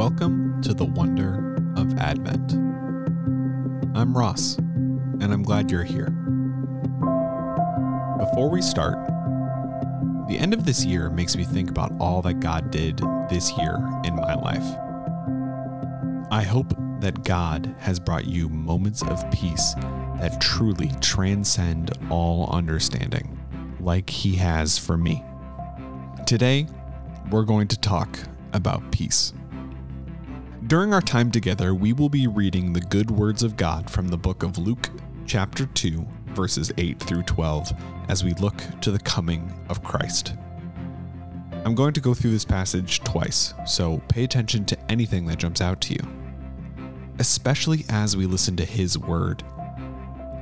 Welcome to the wonder of Advent. I'm Ross, and I'm glad you're here. Before we start, the end of this year makes me think about all that God did this year in my life. I hope that God has brought you moments of peace that truly transcend all understanding, like He has for me. Today, we're going to talk about peace. During our time together, we will be reading the good words of God from the book of Luke, chapter 2, verses 8 through 12, as we look to the coming of Christ. I'm going to go through this passage twice, so pay attention to anything that jumps out to you. Especially as we listen to His word.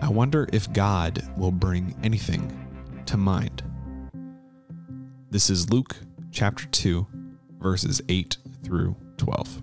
I wonder if God will bring anything to mind. This is Luke chapter 2, verses 8 through 12.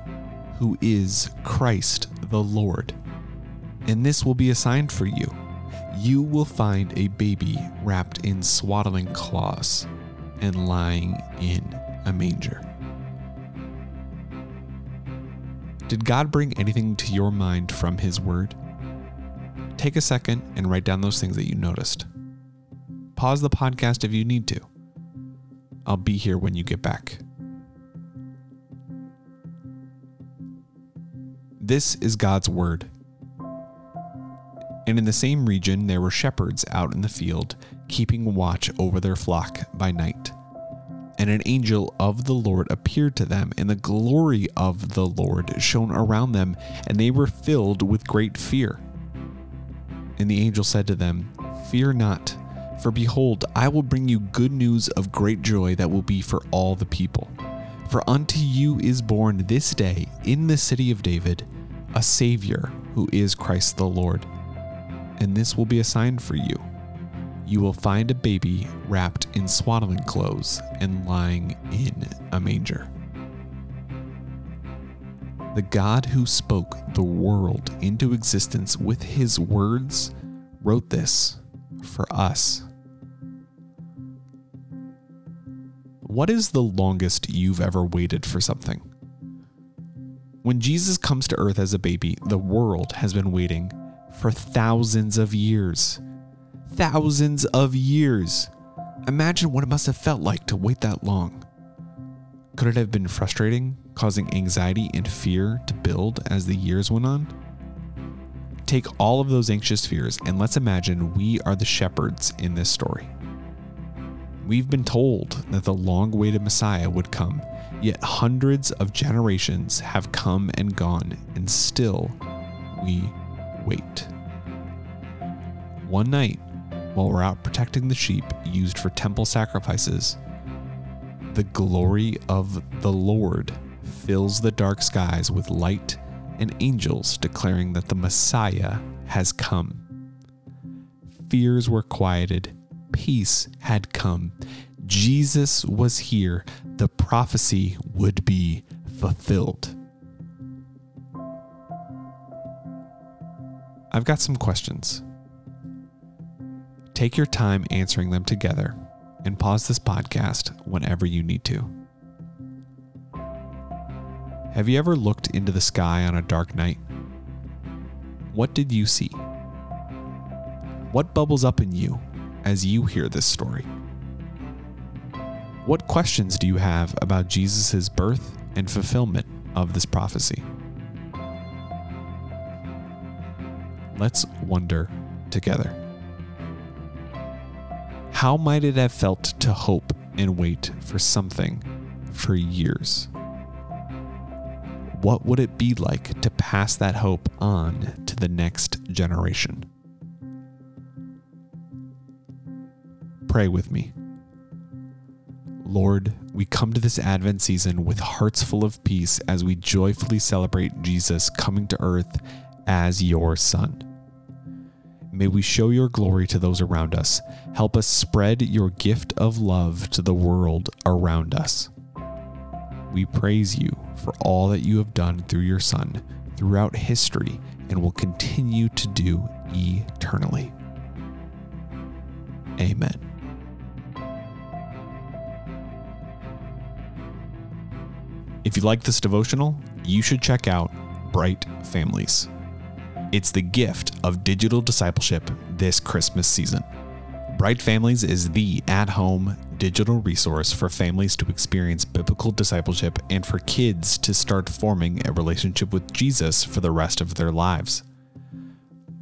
who is Christ the Lord. And this will be a sign for you. You will find a baby wrapped in swaddling cloths and lying in a manger. Did God bring anything to your mind from His Word? Take a second and write down those things that you noticed. Pause the podcast if you need to. I'll be here when you get back. This is God's word. And in the same region there were shepherds out in the field, keeping watch over their flock by night. And an angel of the Lord appeared to them, and the glory of the Lord shone around them, and they were filled with great fear. And the angel said to them, Fear not, for behold, I will bring you good news of great joy that will be for all the people. For unto you is born this day in the city of David a Savior who is Christ the Lord. And this will be a sign for you. You will find a baby wrapped in swaddling clothes and lying in a manger. The God who spoke the world into existence with his words wrote this for us What is the longest you've ever waited for something? When Jesus comes to earth as a baby, the world has been waiting for thousands of years. Thousands of years. Imagine what it must have felt like to wait that long. Could it have been frustrating, causing anxiety and fear to build as the years went on? Take all of those anxious fears and let's imagine we are the shepherds in this story. We've been told that the long awaited Messiah would come, yet hundreds of generations have come and gone, and still we wait. One night, while we're out protecting the sheep used for temple sacrifices, the glory of the Lord fills the dark skies with light and angels declaring that the Messiah has come. Fears were quieted peace had come. Jesus was here. The prophecy would be fulfilled. I've got some questions. Take your time answering them together and pause this podcast whenever you need to. Have you ever looked into the sky on a dark night? What did you see? What bubbles up in you as you hear this story? What questions do you have about Jesus' birth and fulfillment of this prophecy? Let's wonder together. How might it have felt to hope and wait for something for years? What would it be like to pass that hope on to the next generation? Pray with me. Lord, we come to this Advent season with hearts full of peace as we joyfully celebrate Jesus coming to earth as your Son. May we show your glory to those around us. Help us spread your gift of love to the world around us. We praise you for all that you have done through your Son throughout history and will continue to do eternally. Amen. If you like this devotional, you should check out Brite Families. It's the gift of digital discipleship this Christmas season. Brite Families is the at home digital resource for families to experience biblical discipleship and for kids to start forming a relationship with Jesus for the rest of their lives.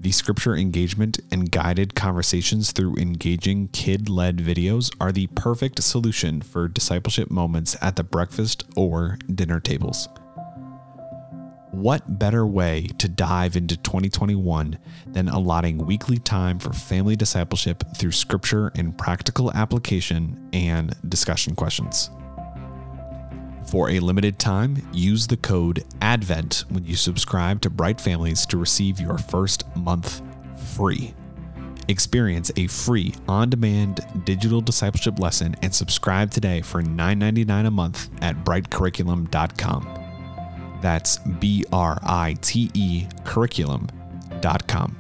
The scripture engagement and guided conversations through engaging kid led videos are the perfect solution for discipleship moments at the breakfast or dinner tables. What better way to dive into 2021 than allotting weekly time for family discipleship through scripture and practical application and discussion questions? For a limited time, use the code ADVENT when you subscribe to Brite Families to receive your first month free. Experience a free on demand digital discipleship lesson and subscribe today for $9.99 a month at britecurriculum.com. That's B R I T E curriculum.com.